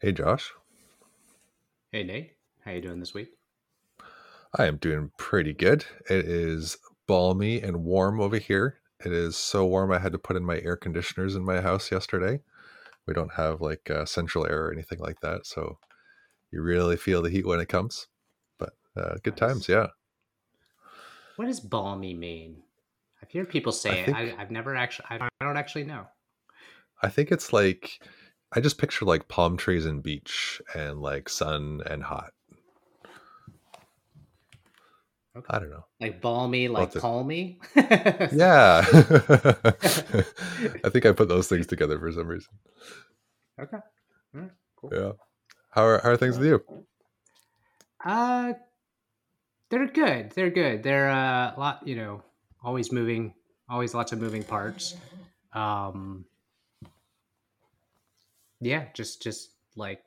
Hey, Josh. Hey, Nate. How you doing this week? I am doing pretty good. It is balmy and warm over here. It is so warm I had to put in my air conditioners in my house yesterday. We don't have like uh, central air or anything like that, so you really feel the heat when it comes. But uh, good Nice. times, yeah. What does balmy mean? I've heard people I say it. think I, I've never actually. I don't actually know. I think it's like I just picture like palm trees and beach and like sun and hot. Okay. I don't know. Like balmy, like of palmy. yeah. I think I put those things together for some reason. okay. Right, cool. Yeah. How are how are things with you? Uh, they're good. They're good. They're uh, a lot. You know, always moving. Always lots of moving parts. Um, yeah, just just like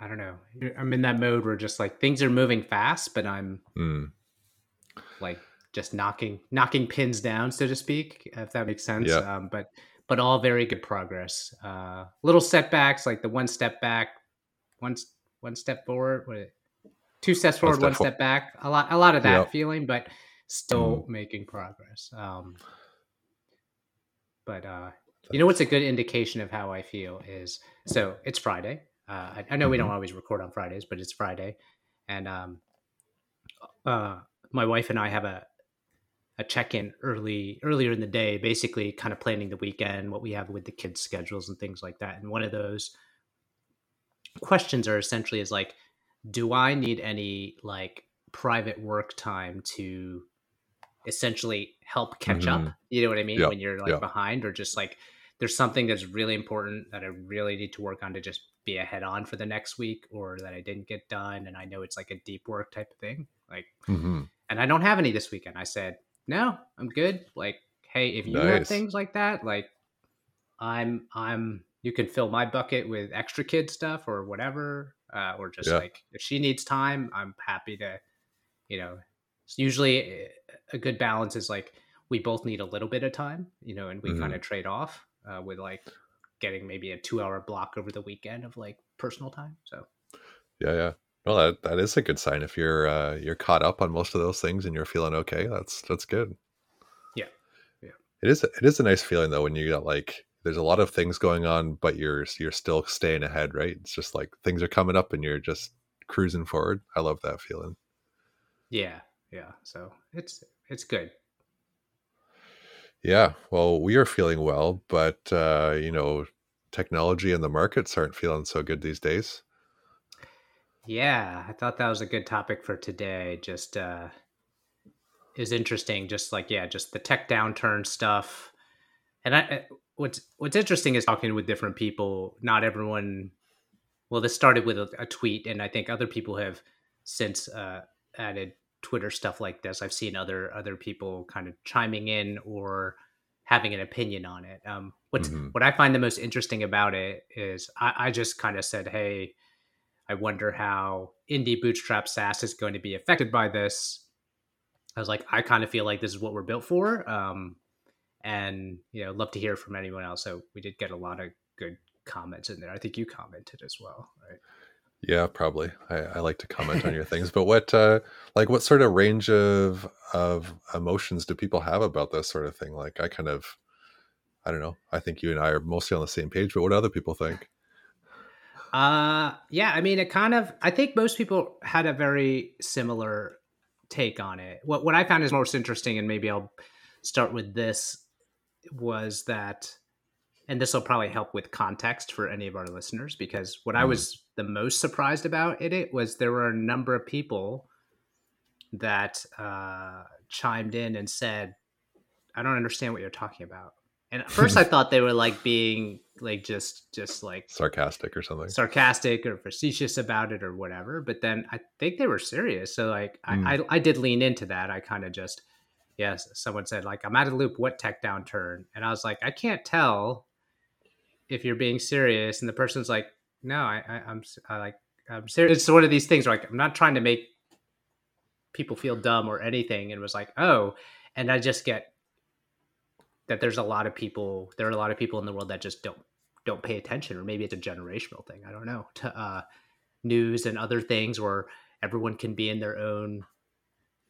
I don't know. I'm in that mode where just like things are moving fast, but I'm Mm, like just knocking knocking pins down, so to speak, if that makes sense. yeah. Um, but but all very good progress. Uh, little setbacks, like the one step back, one one step forward, what, two steps forward, one step for step back. A lot a lot of that Yep. feeling, but Mm, still making progress. Um, but uh, you know what's a good indication of how I feel is so it's Friday. Uh, I, I know we don't hmm always record on Fridays, but it's Friday, and um, uh, my wife and I have a a check-in early earlier in the day basically kind of planning the weekend what we have with the kids schedules and things like that. And one of those questions are essentially is like do i need any like private work time to essentially help catch hmm up you know what i mean? When you're like behind or just like there's something that's really important that i really need to work on to just be ahead on for the next week or that i didn't get done and i know it's like a deep work type of thing like hmm and I don't have any this weekend. I said, no, I'm good. Like, hey, if you have things like that, like I'm I'm you can fill my bucket with extra kid stuff or whatever. Uh, or just Yeah. like if she needs time, I'm happy to, you know, it's usually eh, a good balance is like we both need a little bit of time, you know, and we kind hmm of trade off uh, with like getting maybe a two hour block over the weekend of like personal time. So Yeah, yeah. Well, that, that is a good sign. If you're uh, you're caught up on most of those things and you're feeling okay, that's that's good. yeah, yeah, It is it is a nice feeling though when you got like there's a lot of things going on, but you're you're still staying ahead, right? It's just like things are coming up and you're just cruising forward. I love that feeling. yeah, yeah. So it's it's good. Yeah. Well, we are feeling well, but uh, you know, technology and the markets aren't feeling so good these days. Yeah, I thought that was a good topic for today. Just uh is interesting just like yeah, just the tech downturn stuff. And I what's what's interesting is talking with different people. Not everyone well, this started with a, a tweet and I think other people have since uh added Twitter stuff like this. I've seen other other people kind of chiming in or having an opinion on it. Um what's hmm what I find the most interesting about it is I, I just kind of said, hey, I wonder how indie bootstrap SaaS is going to be affected by this. I was like, I kind of feel like this is what we're built for. Um, and, you know, love to hear from anyone else. So we did get a lot of good comments in there. I think you commented as well, right? Yeah, probably. I, I like to comment on your things, but what uh like what sort of range of of emotions do people have about this sort of thing? Like I kind of I don't know. I think you and I are mostly on the same page, but what do other people think? Uh, yeah, I mean, it kind of, I think most people had a very similar take on it. What, what I found is most interesting, and maybe I'll start with this, was that and this will probably help with context for any of our listeners because what I Mm. was the most surprised about in it was there were a number of people that uh, chimed in and said, "I don't understand what you're talking about." And at first, I thought they were like being like just just like Sarcastic or something. sarcastic or facetious about it or whatever. But then I think they were serious. So like Mm. I, I I did lean into that. I kind of just yes. Someone said like I'm out of loop. What tech downturn? And I was like I can't tell if you're being serious. And the person's like no, I, I I'm s- I like I'm serious. It's one of these things where like I'm not trying to make people feel dumb or anything. And was like oh, and I just get that there's a lot of people there are a lot of people in the world that just don't don't pay attention, or maybe it's a generational thing. I don't know to uh, news and other things where everyone can be in their own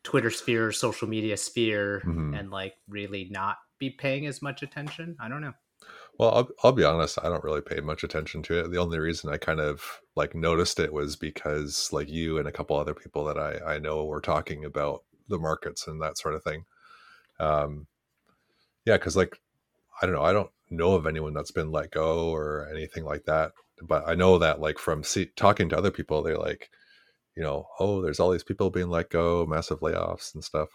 Twitter sphere, social media sphere, mm-hmm. and like really not be paying as much attention. I don't know. Well, I'll, I'll be honest. I don't really pay much attention to it. The only reason I kind of like noticed it was because like you and a couple other people that I I know were talking about the markets and that sort of thing. Um, yeah, because like I don't know, I don't know of anyone that's been let go or anything like that. But I know that like from see, talking to other people, they're like, you know, oh, there's all these people being let go, massive layoffs and stuff.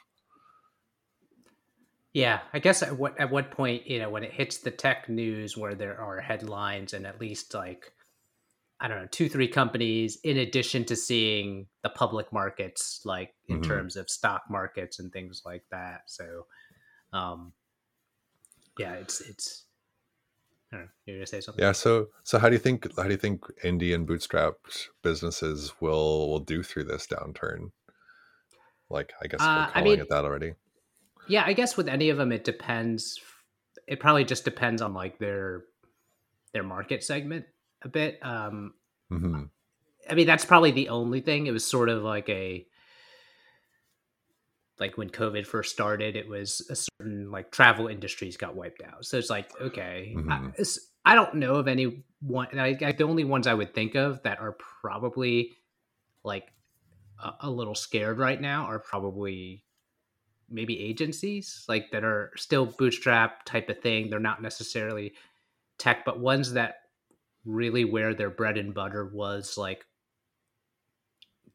Yeah, I guess at what at what point you know when it hits the tech news where there are headlines and at least like I don't know two three companies in addition to seeing the public markets like in mm-hmm. terms of stock markets and things like that. So, um, yeah, it's it's. I don't know. You're gonna say something? Yeah. So so how do you think how do you think indie and bootstrapped businesses will will do through this downturn? Like I guess we're calling uh, I mean, it that already yeah, I guess with any of them, it depends. It probably just depends on like their their market segment a bit. Um, mm-hmm. I mean, that's probably the only thing. It was sort of like a like when COVID first started, it was a certain like travel industries got wiped out. So it's like okay, mm-hmm. I, I, don't know of any one. I, I, the only ones I would think of that are probably like a, a little scared right now are probably maybe agencies like that are still bootstrap type of thing. They're not necessarily tech, but ones that really where their bread and butter was like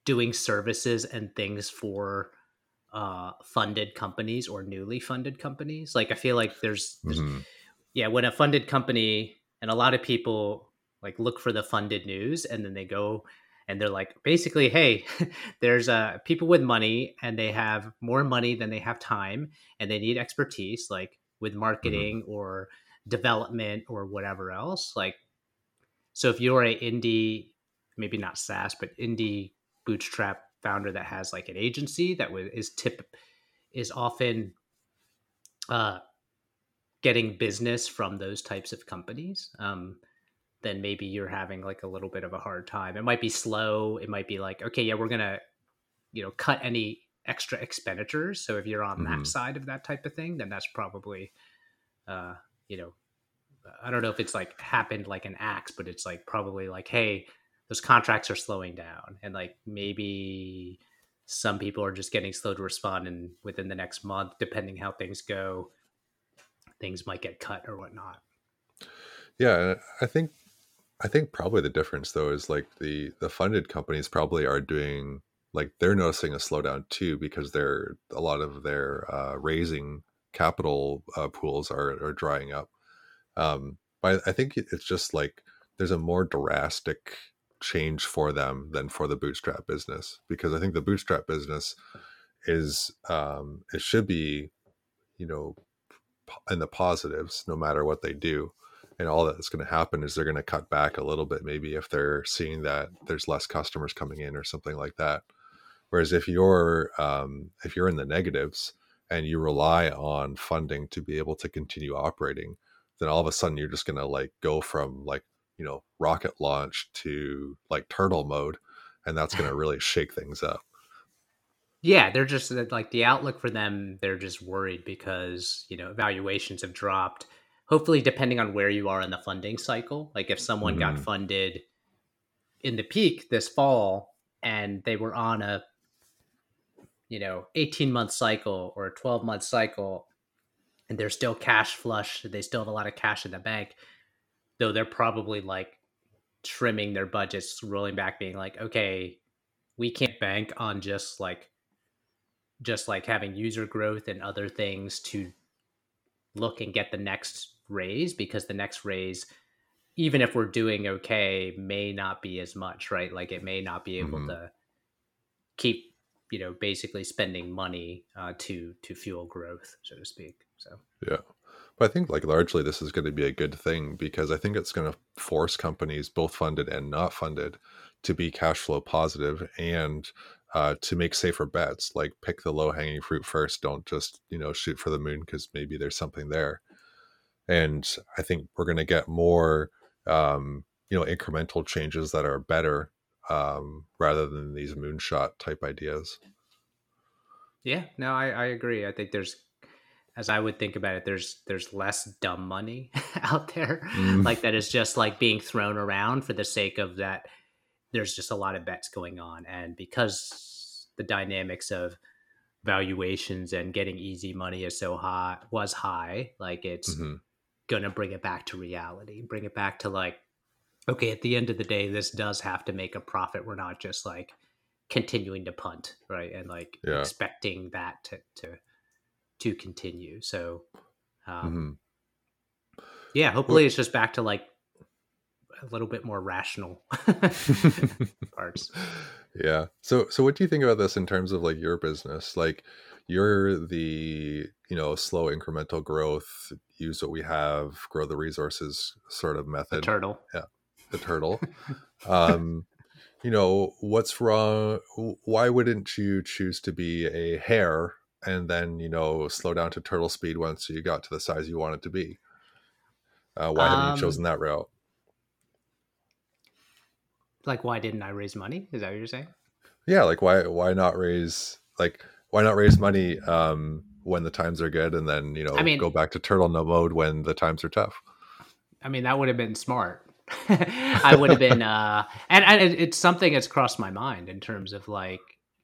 doing services and things for uh funded companies or newly funded companies like i feel like there's, there's mm-hmm. yeah when a funded company and a lot of people like look for the funded news and then they go and they're like basically hey there's uh, people with money and they have more money than they have time and they need expertise like with mm-hmm. marketing mm-hmm. or development or whatever else like so if you're a indie maybe not saas but indie bootstrap founder that has like an agency that is tip is often uh getting business from those types of companies um then maybe you're having like a little bit of a hard time. It might be slow. It might be like, okay, yeah, we're gonna, you know, cut any extra expenditures. So if you're on mm-hmm. that side of that type of thing, then that's probably, uh, you know, I don't know if it's like happened like an axe, but it's like probably like, hey, those contracts are slowing down, and like maybe some people are just getting slow to respond, and within the next month, depending how things go, things might get cut or whatnot. Yeah, I think I think probably the difference though is like the the funded companies probably are doing like they're noticing a slowdown too because they're a lot of their uh, raising capital uh, pools are are drying up. Um, but I think it's just like there's a more drastic change for them than for the bootstrap business because I think the bootstrap business is um, it should be you know in the positives no matter what they do and all that's going to happen is they're going to cut back a little bit maybe if they're seeing that there's less customers coming in or something like that. Whereas if you're um, if you're in the negatives and you rely on funding to be able to continue operating then all of a sudden you're just going to like go from like you know rocket launch to like turtle mode and that's going to really shake things up. Yeah they're just like the outlook for them they're just worried because you know valuations have dropped hopefully depending on where you are in the funding cycle like if someone mm-hmm. got funded in the peak this fall and they were on a you know 18 month cycle or a 12 month cycle and they're still cash flush they still have a lot of cash in the bank though they're probably like trimming their budgets rolling back being like okay we can't bank on just like just like having user growth and other things to look and get the next raise because the next raise even if we're doing okay may not be as much right? Like it may not be able mm-hmm. to keep you know basically spending money uh, to to fuel growth so to speak so. Yeah. But i think like largely this is going to be a good thing because i think it's going to force companies both funded and not funded to be cash flow positive and uh, to make safer bets. Like pick the low hanging fruit first. Don't just you know shoot for the moon because maybe there's something there and I think we're going to get more um, you know incremental changes that are better um, rather than these moonshot type ideas. Yeah, no, I, I agree. I think there's as I would think about it, there's there's less dumb money out there, mm. like that is just like being thrown around for the sake of that. There's just a lot of bets going on, and because the dynamics of valuations and getting easy money is so high was high, like it's mm-hmm. Gonna bring it back to reality, bring it back to like, okay, at the end of the day, this does have to make a profit. We're not just like continuing to punt, right, and like yeah. expecting that to to to continue. So, um, mm-hmm. yeah, hopefully well, it's just back to like a little bit more rational parts. Yeah. So, so what do you think about this in terms of like your business? Like, you're the you know slow incremental growth, use what we have, grow the resources sort of method. The turtle. Yeah, the turtle. um, you know what's wrong? Why wouldn't you choose to be a hare and then you know slow down to turtle speed once you got to the size you want it to be uh, why haven't you um, chosen that route like why didn't i raise money is that what you're saying yeah like why why not raise like why not raise money um when the times are good and then you know I mean, go back to turtle no mode when the times are tough i mean that would have been smart i would have been uh and, and it's something that's crossed my mind in terms of like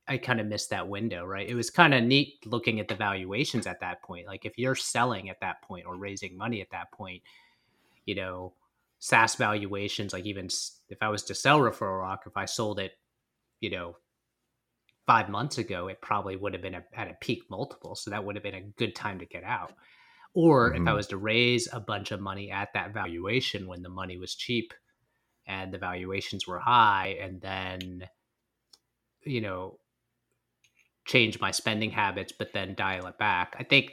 I kind of missed that window, right? It was kind of neat looking at the valuations at that point. Like if you're selling at that point or raising money at that point, you know, SaaS valuations, like even if I was to sell Referral Rock, if I sold it, you know, five months ago, it probably would have been a, at a peak multiple. So that would have been a good time to get out. Or mm-hmm. if I mm-hmm. was to raise a bunch of money at that valuation when the money was cheap and the valuations were high, and then, you know, change my spending habits, but then dial it back. I think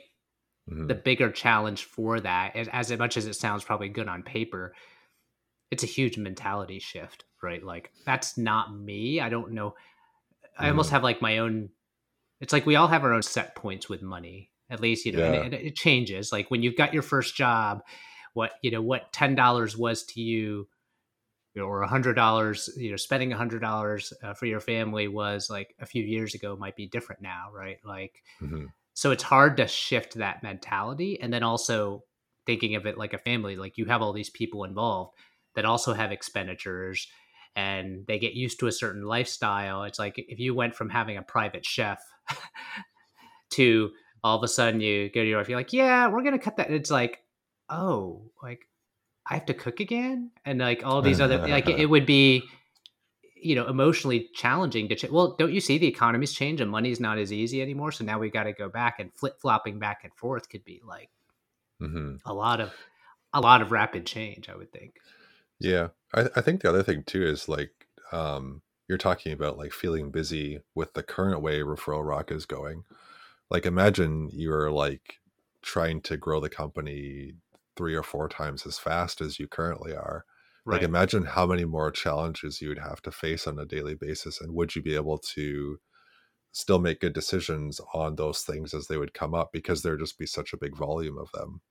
mm-hmm. the bigger challenge for that, as much as it sounds probably good on paper, it's a huge mentality shift, right? Like that's not me. I don't know. I almost mm-hmm. have like my own. It's like we all have our own set points with money. At least you know, yeah. and it, it changes. Like when you've got your first job, what you know, what ten dollars was to you or a hundred dollars you know spending a hundred dollars uh, for your family was like a few years ago might be different now right like mm-hmm. so it's hard to shift that mentality and then also thinking of it like a family like you have all these people involved that also have expenditures and they get used to a certain lifestyle it's like if you went from having a private chef to all of a sudden you go to your wife you're like yeah we're gonna cut that it's like oh like I have to cook again, and like all these other like it would be, you know, emotionally challenging to. Ch- well, don't you see the economy's change and money's not as easy anymore? So now we got to go back and flip flopping back and forth could be like mm-hmm. a lot of a lot of rapid change. I would think. Yeah, I, I think the other thing too is like um, you're talking about like feeling busy with the current way referral rock is going. Like imagine you're like trying to grow the company three or four times as fast as you currently are. Right. Like imagine how many more challenges you would have to face on a daily basis and would you be able to still make good decisions on those things as they would come up because there'd just be such a big volume of them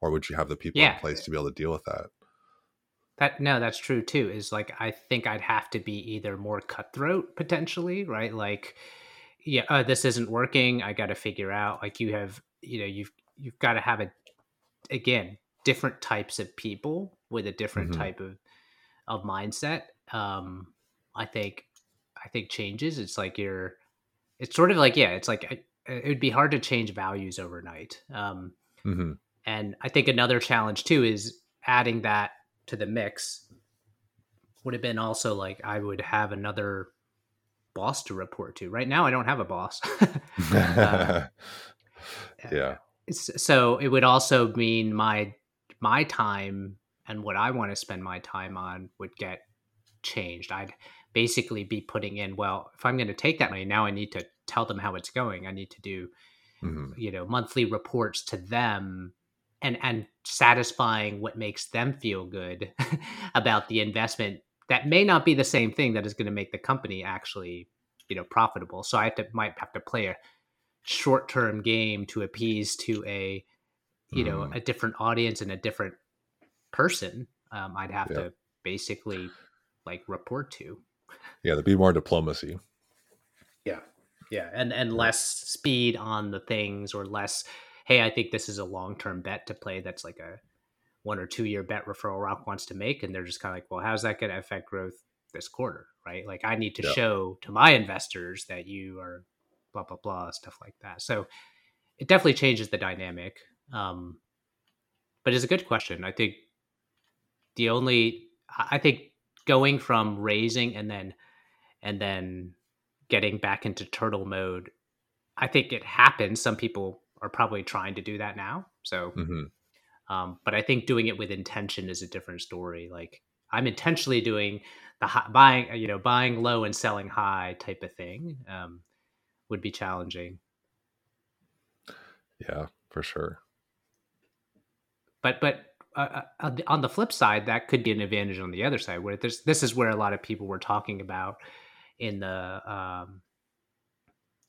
or would you have the people yeah. in place to be able to deal with that that no that's true too is like i think i'd have to be either more cutthroat potentially right like yeah uh, this isn't working i got to figure out like you have you know you've you've got to have a again different types of people with a different mm-hmm. type of of mindset um i think i think changes it's like you're it's sort of like yeah it's like it would be hard to change values overnight um mm-hmm. and i think another challenge too is adding that to the mix would have been also like i would have another boss to report to right now i don't have a boss uh, yeah so it would also mean my my time and what I want to spend my time on would get changed. I'd basically be putting in, well, if I'm going to take that money, now I need to tell them how it's going. I need to do, mm-hmm. you know, monthly reports to them and and satisfying what makes them feel good about the investment that may not be the same thing that is going to make the company actually, you know, profitable. So I have to might have to play a short-term game to appease to a you know mm. a different audience and a different person um, I'd have yeah. to basically like report to. Yeah, there'd be more diplomacy. Yeah, yeah, and and less speed on the things, or less. Hey, I think this is a long term bet to play. That's like a one or two year bet referral rock wants to make, and they're just kind of like, well, how's that going to affect growth this quarter, right? Like, I need to yeah. show to my investors that you are blah blah blah stuff like that. So it definitely changes the dynamic. Um, but it's a good question. I think the only I think going from raising and then and then getting back into turtle mode, I think it happens. Some people are probably trying to do that now. So, mm-hmm. um, but I think doing it with intention is a different story. Like I'm intentionally doing the high, buying, you know, buying low and selling high type of thing um, would be challenging. Yeah, for sure. But but uh, uh on the flip side, that could be an advantage on the other side. Where there's this is where a lot of people were talking about in the um,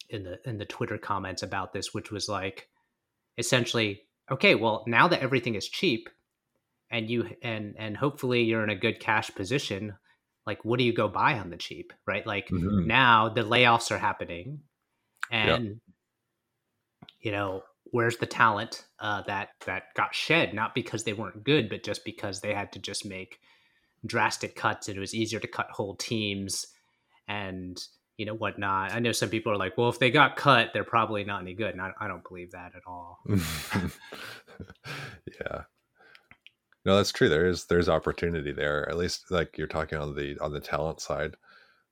in the in the Twitter comments about this, which was like essentially, okay, well now that everything is cheap, and you and and hopefully you're in a good cash position, like what do you go buy on the cheap, right? Like mm-hmm. now the layoffs are happening, and yep. you know where's the talent uh, that that got shed not because they weren't good but just because they had to just make drastic cuts and it was easier to cut whole teams and you know whatnot. I know some people are like well if they got cut they're probably not any good and i, I don't believe that at all. Yeah. No that's true. There is there's opportunity there at least like you're talking on the on the talent side.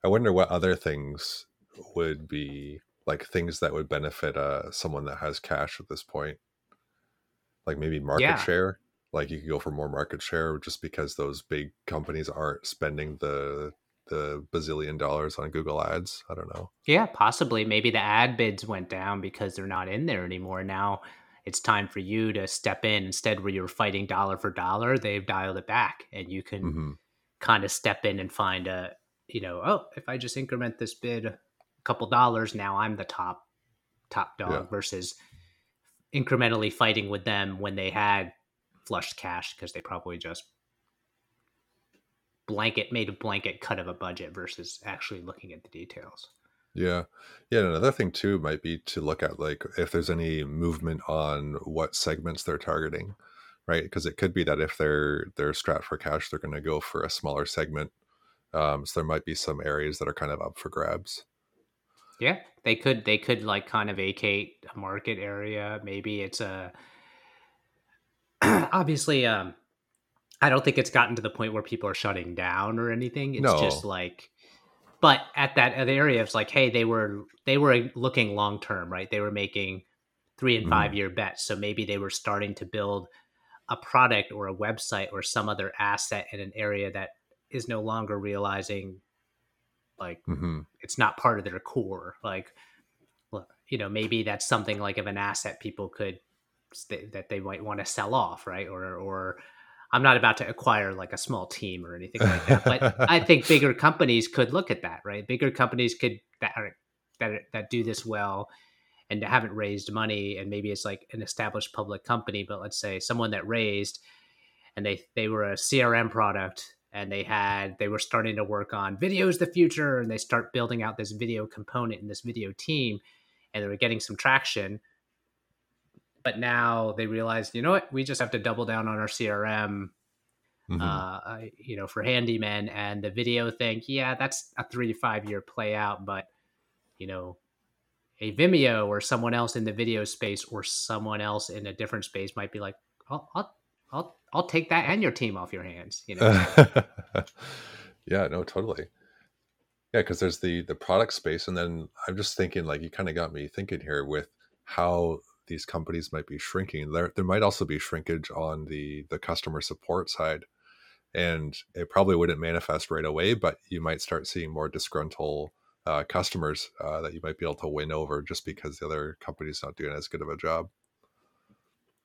I wonder what other things would be like things that would benefit uh someone that has cash at this point. Like maybe market yeah. share. Like you could go for more market share just because those big companies aren't spending the the bazillion dollars on google ads i don't know yeah possibly maybe the ad bids went down because they're not in there anymore now it's time for you to step in instead where you're fighting dollar for dollar they've dialed it back and you can mm-hmm. kind of step in and find a you know oh if i just increment this bid a couple dollars now i'm the top top dog yeah. versus incrementally fighting with them when they had flushed cash because they probably just blanket made a blanket cut of a budget versus actually looking at the details. Yeah. Yeah another thing too might be to look at like if there's any movement on what segments they're targeting right? Because it could be that if they're they're strapped for cash they're going to go for a smaller segment. Um, so there might be some areas that are kind of up for grabs. Yeah, they could they could like kind of vacate a market area. Maybe it's a obviously um I don't think it's gotten to the point where people are shutting down or anything. It's no. just like but at that area it's like hey, they were they were looking long term, right? They were making 3 and 5 mm. year bets. So maybe they were starting to build a product or a website or some other asset in an area that is no longer realizing like mm-hmm. it's not part of their core. Like, you know, maybe that's something like of an asset people could that they might want to sell off, right? Or or I'm not about to acquire like a small team or anything like that, but I think bigger companies could look at that, right? Bigger companies could that are, that that do this well and haven't raised money, and maybe it's like an established public company, but let's say someone that raised and they they were a CRM product and they had they were starting to work on video is the future and they start building out this video component in this video team and they were getting some traction but now they realized you know what we just have to double down on our crm mm-hmm. uh, you know for handyman and the video thing yeah that's a three to five year play out but you know a vimeo or someone else in the video space or someone else in a different space might be like I'll, I'll, I'll I'll take that and your team off your hands. You know. yeah. No. Totally. Yeah, because there's the the product space, and then I'm just thinking, like, you kind of got me thinking here with how these companies might be shrinking. There, there might also be shrinkage on the the customer support side, and it probably wouldn't manifest right away, but you might start seeing more disgruntled uh, customers uh, that you might be able to win over just because the other company's not doing as good of a job.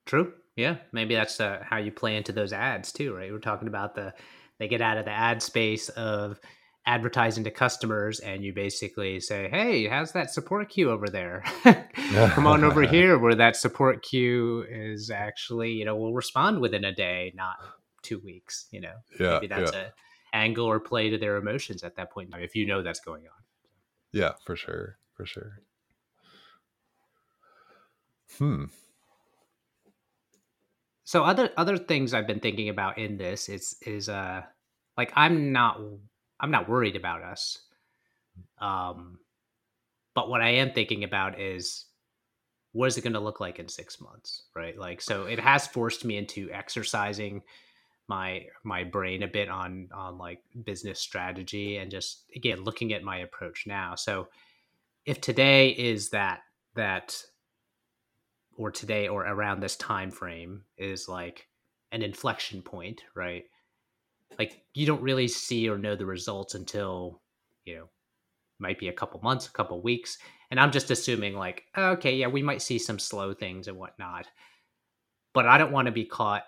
True. Yeah, maybe that's uh, how you play into those ads too, right? We're talking about the they get out of the ad space of advertising to customers and you basically say, "Hey, how's that support queue over there? Come on over here where that support queue is actually, you know, will respond within a day, not two weeks. You know, Yeah, maybe that's yeah, a angle or play to their emotions at that point in time if you know that's going on. yeah, for sure, for sure. Hmm. So other other things I've been thinking about in this is is uh like I'm not I'm not worried about us. Um but what I am thinking about is what is it going to look like in 6 months, right? Like so it has forced me into exercising my my brain a bit on on like business strategy and just again looking at my approach now. So if today is that that or today or around this time frame is like an inflection point, right? Like you don't really see or know the results until, you know, might be a couple months, a couple weeks. And I'm just assuming like, okay, yeah, we might see some slow things and whatnot. But I don't want to be caught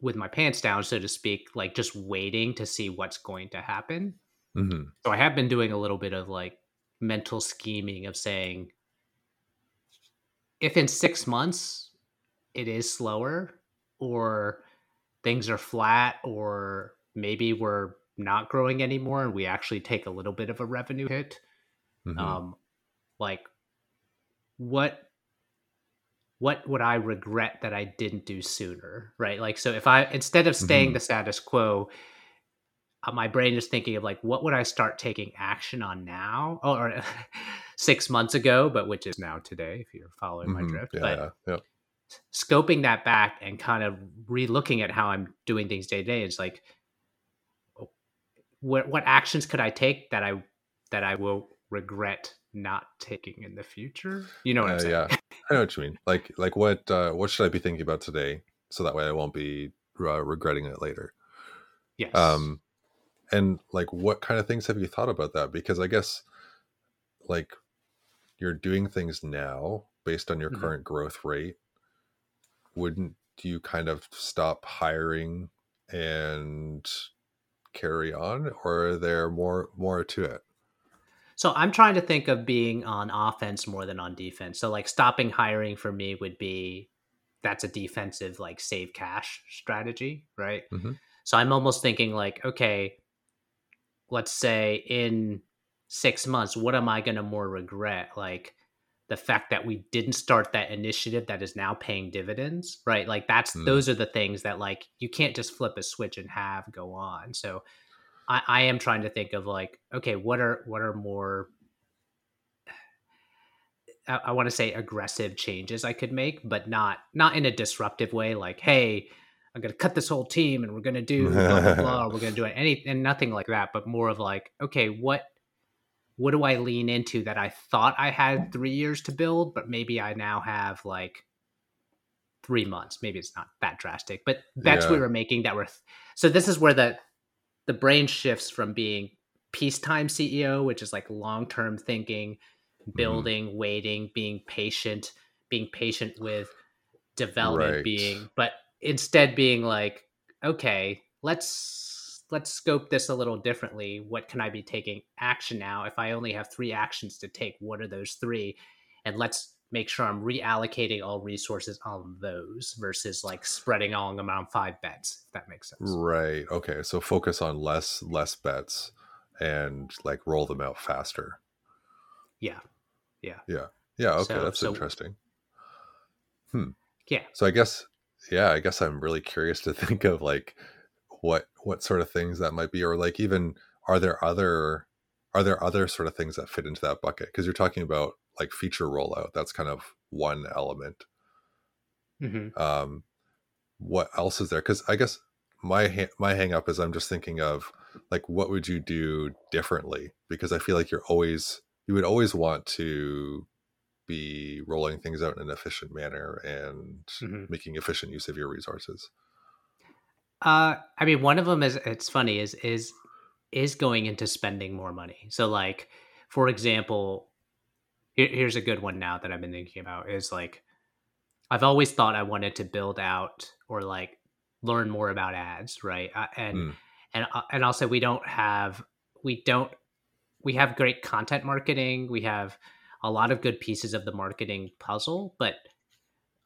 with my pants down, so to speak, like just waiting to see what's going to happen. hmm So I have been doing a little bit of like mental scheming of saying, if in six months it is slower or things are flat or maybe we're not growing anymore and we actually take a little bit of a revenue hit hmm um like what what would i regret that i didn't do sooner right? Like so if i instead of staying hmm the status quo uh, my brain is thinking of like what would i start taking action on now? Oh, or six months ago but which is now today if you're following my hmm drift Yeah, but yeah. Scoping that back and kind of re-looking at how i'm doing things day to day is like oh, what what actions could i take that i that i will regret not taking in the future you know what i'm Uh, saying yeah, I know what you mean. Like, like what uh, what should I be thinking about today, so that way I won't be uh, regretting it later. yes Um, and like, what kind of things have you thought about that? Because I guess, like, you're doing things now based on your Mhm. current growth rate. Wouldn't you kind of stop hiring and carry on, or are there more more to it? So I'm trying to think of being on offense more than on defense. So like stopping hiring for me would be that's a defensive like save cash strategy, right? hmm So I'm almost thinking like, okay, let's say in 6 months what am I going to more regret? Like the fact that we didn't start that initiative that is now paying dividends, right? Like that's Mm. those are the things that like you can't just flip a switch and have go on. So I, I am trying to think of like, okay, what are what are more I, I want to say aggressive changes I could make, but not not in a disruptive way. Like, hey, I'm gonna cut this whole team and we're gonna do blah blah blah. Or we're gonna do it any and nothing like that, but more of like, okay, what what do I lean into that I thought I had three years to build, but maybe I now have like three months. Maybe it's not that drastic, but bets we Yeah. were making that were. Th- so this is where the the brain shifts from being peacetime CEO, which is like long term thinking, hmm building, waiting, being patient, being patient with development, Right. being, but instead being like, okay, let's let's scope this a little differently. What can I be taking action now? If I only have three actions to take, what are those three? And let's make sure I'm reallocating all resources on those versus like spreading all on five bets, if that makes sense. Right. Okay. So focus on less less bets and like roll them out faster. Yeah. Yeah. Yeah. Yeah. Okay. So That's so interesting. Hmm. yeah. So I guess yeah, I guess I'm really curious to think of like what what sort of things that might be or like even are there other are there other sort of things that fit into that bucket? Because you're talking about like feature rollout that's kind of one element. Hmm um what else is there? Because i guess my ha- my hang up is i'm just thinking of like what would you do differently? Because i feel like you're always you would always want to be rolling things out in an efficient manner and hmm making efficient use of your resources Uh, I mean, one of them is it's funny is is is going into spending more money. So, like, for example, here, here's a good one now that I've been thinking about is like I've always thought I wanted to build out or like learn more about ads, right? Uh, and Mm. and uh, and also we don't have we don't we have great content marketing. We have a lot of good pieces of the marketing puzzle, but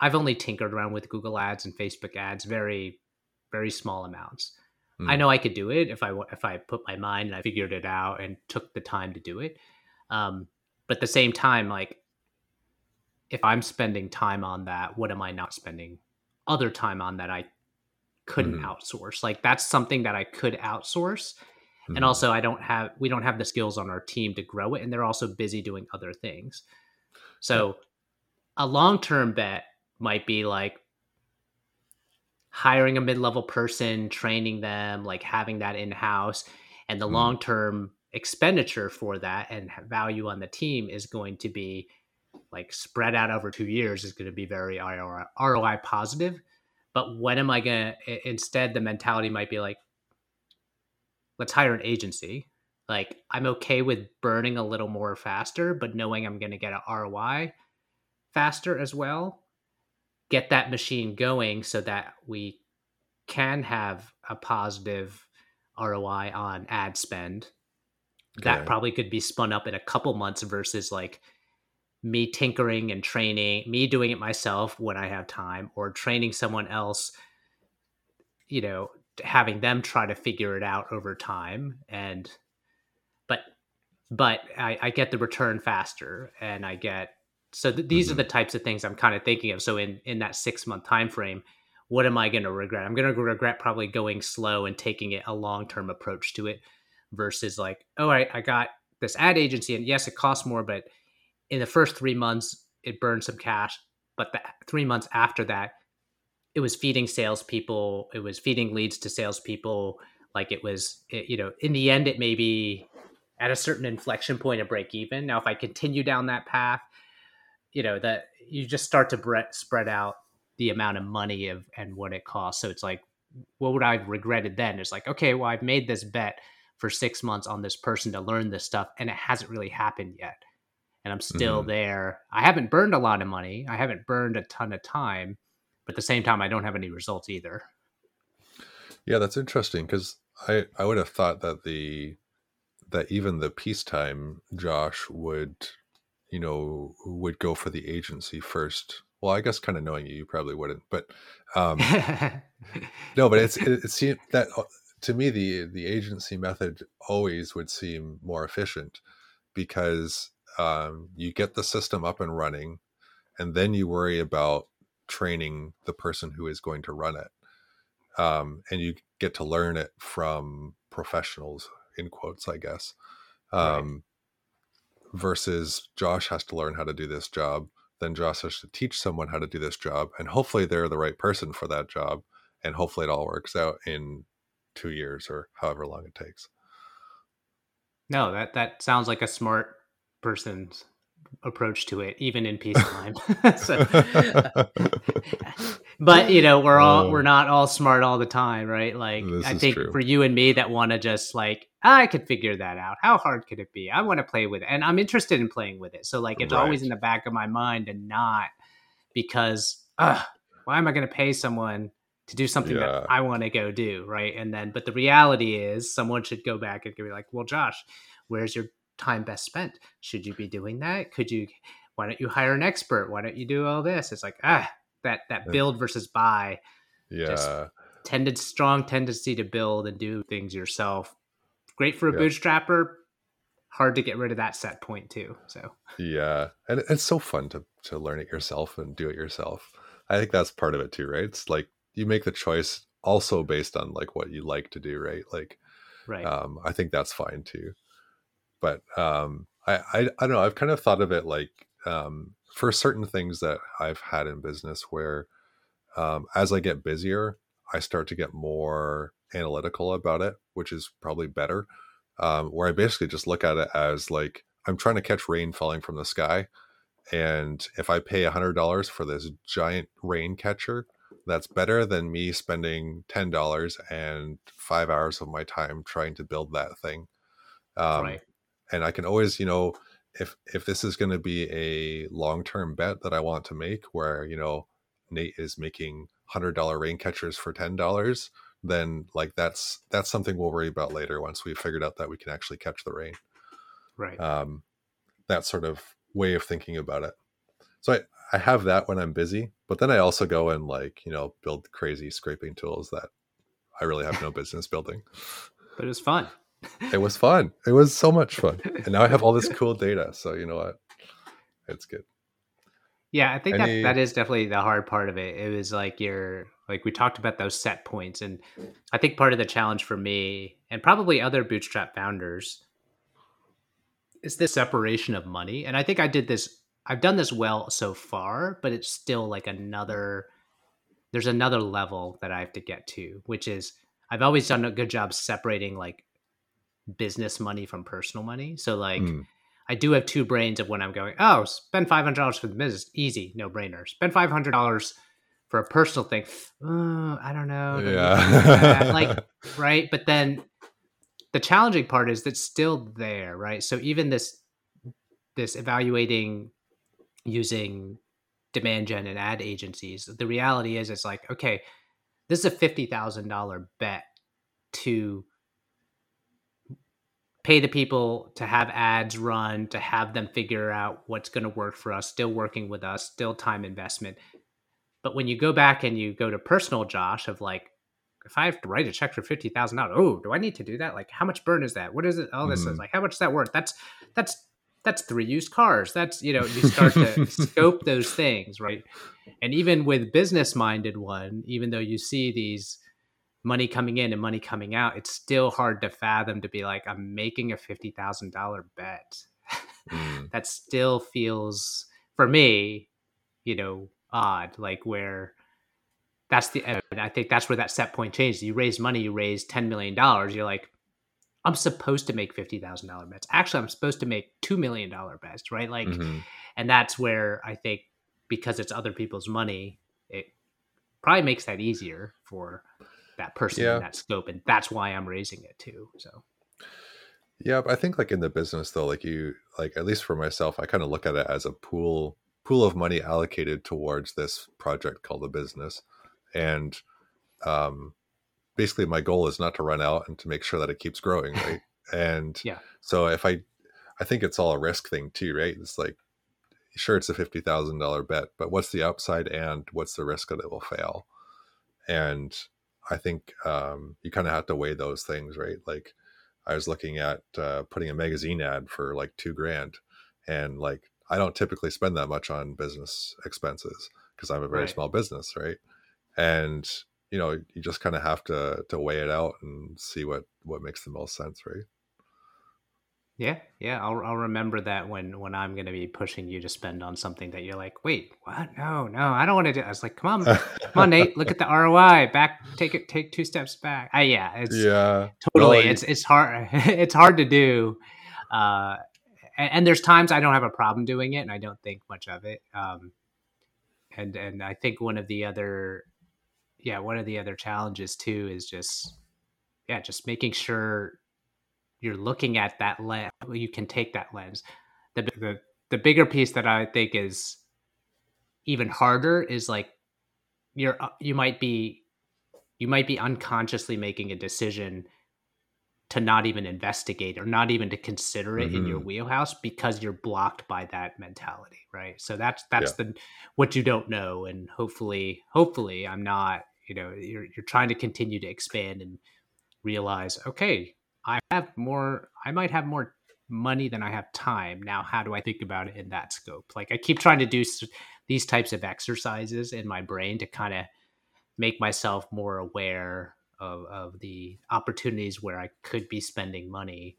I've only tinkered around with Google Ads and Facebook Ads very very small amounts. Mm. I know I could do it if I if I put my mind and I figured it out and took the time to do it. Um, but at the same time, like if I'm spending time on that, what am I not spending other time on that I couldn't Mhm. outsource? Like that's something that I could outsource. Mhm. And also I don't have we don't have the skills on our team to grow it and they're also busy doing other things. So a long-term bet might be like hiring a mid-level person, training them, like having that in-house and the Mm. long-term expenditure for that and value on the team is going to be like spread out over 2 years is going to be very ROI, ROI positive. But when am I going to instead the mentality might be like let's hire an agency. Like I'm okay with burning a little more faster, but knowing I'm going to get an ROI faster as well. Get that machine going so that we can have a positive ROI on ad spend. That Okay. probably could be spun up in a couple months versus like me tinkering and training, me doing it myself when I have time, or training someone else, you know, having them try to figure it out over time. And, but, but I, I get the return faster and I get, so th- these are Mhm. the types of things I'm kind of thinking of. So in, in that six month time frame, what am I going to regret? I'm going to regret probably going slow and taking it a long term approach to it versus like, all right, I got this ad agency and yes, it costs more, but in the first three months, it burned some cash. But the three months after that, it was feeding salespeople. It was feeding leads to salespeople. Like it was, it, you know, in the end, it may be at a certain inflection point of break even. Now, if I continue down that path, you know, that you just start to bre- spread out the amount of money of and what it costs. So it's like, what would I have regretted then? It's like, okay, well, I've made this bet for six months on this person to learn this stuff, and it hasn't really happened yet. And I'm still Mhm. there. I haven't burned a lot of money. I haven't burned a ton of time, but at the same time, I don't have any results either. Yeah, that's interesting because I I would have thought that the that even the peacetime Josh would you know would go for the agency first. Well, I guess kind of knowing you, you probably wouldn't, but um, no, but it's it, it seemed that uh, to me the the agency method always would seem more efficient because um, you get the system up and running, and then you worry about training the person who is going to run it, um, and you get to learn it from professionals in quotes, I guess. Um, Versus Josh has to learn how to do this job, then Josh has to teach someone how to do this job, and hopefully they're the right person for that job, and hopefully it all works out in two years or however long it takes. no, that that sounds like a smart person's approach to it, even in peacetime. so, but you know, we're all Uh, we're not all smart all the time, right? Like This I think true. for you and me that want to just like I could figure that out. How hard could it be? I want to play with it, and I'm interested in playing with it. So like it's always in the back of my mind, and not because uh, why am I going to pay someone to do something Yeah. that I want to go do, right? And then, but the reality is, someone should go back and be like, well, Josh, where's your time best spent? Should you be doing that? Could you? Why don't you hire an expert? Why don't you do all this? It's like ah, that that build versus buy yeah, tended strong tendency to build and do things yourself. Great for a Yeah. bootstrapper. Hard to get rid of that set point too. So yeah, and it's so fun to to learn it yourself and do it yourself. I think that's part of it too, right? It's like you make the choice also based on like what you like to do, right? Like right, um, I think that's fine too. But um, I, I I don't know. I've kind of thought of it like um, for certain things that I've had in business where um, as I get busier, I start to get more analytical about it, which is probably better. Um, where I basically just look at it as like I'm trying to catch rain falling from the sky, and if I pay hundred dollars for this giant rain catcher, that's better than me spending ten dollars and five hours of my time trying to build that thing. Um, right, and I can always, you know, if if this is going to be a long term bet that I want to make, where you know Nate is making hundred dollar rain catchers for ten dollars, then like that's that's something we'll worry about later once we've figured out that we can actually catch the rain. right. Um, that sort of way of thinking about it. So I I have that when I'm busy, but then I also go and like you know build crazy scraping tools that I really have no business building. But it's fun. It was fun. It was so much fun. And now I have all this cool data. So you know what? It's good. Yeah, I think Any... that that is definitely the hard part of it. It was like you're like we talked about those set points, and I think part of the challenge for me and probably other bootstrap founders is this separation of money. And I think I did this. I've done this well so far, but it's still like another. There's another level that I have to get to, which is I've always done a good job separating like business money from personal money. So like. Mm I do have two brains of when I'm going, oh, spend five hundred dollars for the business, easy, no brainer. Spend five hundred dollars for a personal thing. Oh, I don't know. Yeah. like right, but then the challenging part is that's still there, right? So even this this evaluating using demand gen and ad agencies, the reality is it's like, okay, this is a fifty thousand dollar bet to pay the people to have ads run, to have them figure out what's going to work for us, still working with us, still time investment. But when you go back and you go to personal Josh of like, if I have to write a check for fifty thousand dollars, oh, do I need to do that? Like, how much burn is that? What is it? All this mm-hmm. is like, how much is that worth? That's that's that's three used cars. That's you know, you start to scope those things, right? And even with business minded one, even though you see these money coming in and money coming out, it's still hard to fathom to be like, I'm making a $50,000 bet. Mm. that still feels, for me, you know, odd, like where that's the, and I think that's where that set point changes. You raise money, you raise $10 million, you're like, I'm supposed to make $50,000 bets. Actually, I'm supposed to make $2 million bets, right? Like, mm-hmm. and that's where I think because it's other people's money, it probably makes that easier for that person yeah. in that scope and that's why i'm raising it too so. Yeah i think like in the business though like you like at least for myself i kind of look at it as a pool pool of money allocated towards this project called the business. And um basically my goal is not to run out and to make sure that it keeps growing right? And yeah. so if i i think it's all a risk thing too right? It's like sure it's a $50000 bet but what's the upside and what's the risk that it will fail? And I think um, you kind of have to weigh those things, right? Like I was looking at uh, putting a magazine ad for like two grand, and like I don't typically spend that much on business expenses because I'm a very right. small business, right? And you know, you just kind of have to to weigh it out and see what what makes the most sense, right? Yeah, yeah, I'll I'll remember that when when I'm going to be pushing you to spend on something that you're like, wait, what? No, no, I don't want to do. It. I was like, come on, come on, Nate, look at the ROI. Back, take it, take two steps back. I, yeah, it's yeah, totally. it's it's hard. it's hard to do. Uh, and, and, there's times I don't have a problem doing it, and I don't think much of it. Um, and and I think one of the other, yeah, one of the other challenges too is just, yeah, just making sure you're looking at that lens you can take that lens the, the the bigger piece that i think is even harder is like you're uh, you might be you might be unconsciously making a decision to not even investigate or not even to consider it mm-hmm. in your mm-hmm. wheelhouse because you're blocked by that mentality right so that's that's yeah. the what you don't know and hopefully hopefully i'm not you know you're you're trying to continue to expand and realize okay I have more, I might have more money than I have time. Now, how do I think about it in that scope? Like, I keep trying to do these types of exercises in my brain to kind of make myself more aware of, of the opportunities where I could be spending money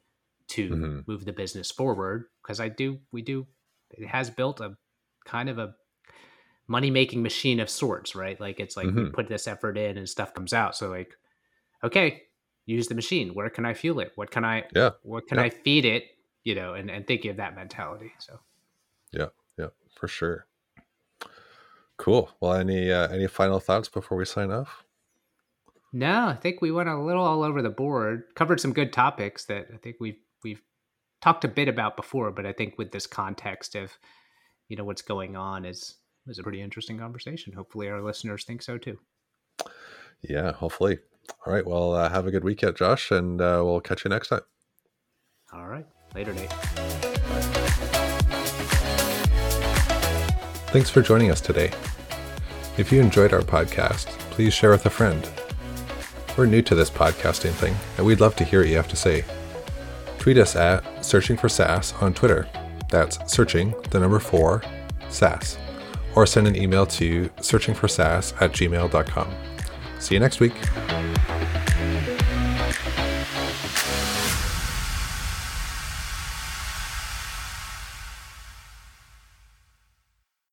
to mm-hmm. move the business forward. Because I do, we do, it has built a kind of a money making machine of sorts, right? Like, it's like mm-hmm. we put this effort in and stuff comes out. So, like, okay, use the machine where can i fuel it? What can i yeah what can yeah. i feed it? You know and, and thinking of that mentality so. Yeah yeah for sure. Cool. Well any uh, any final thoughts before we sign off? No i think we went a little all over the board covered some good topics that i think we've we've talked a bit about before but i think with this context of you know what's going on is is a pretty interesting conversation. Hopefully our listeners think so too. Yeah hopefully all right. Well, uh, have a good weekend, Josh, and uh, we'll catch you next time. All right. Later, Nate. Thanks for joining us today. If you enjoyed our podcast, please share with a friend. We're new to this podcasting thing, and we'd love to hear what you have to say. Tweet us at Searching for SaaS on Twitter. That's searching, the number four, SaaS. Or send an email to searchingforsaas at gmail.com. See you next week.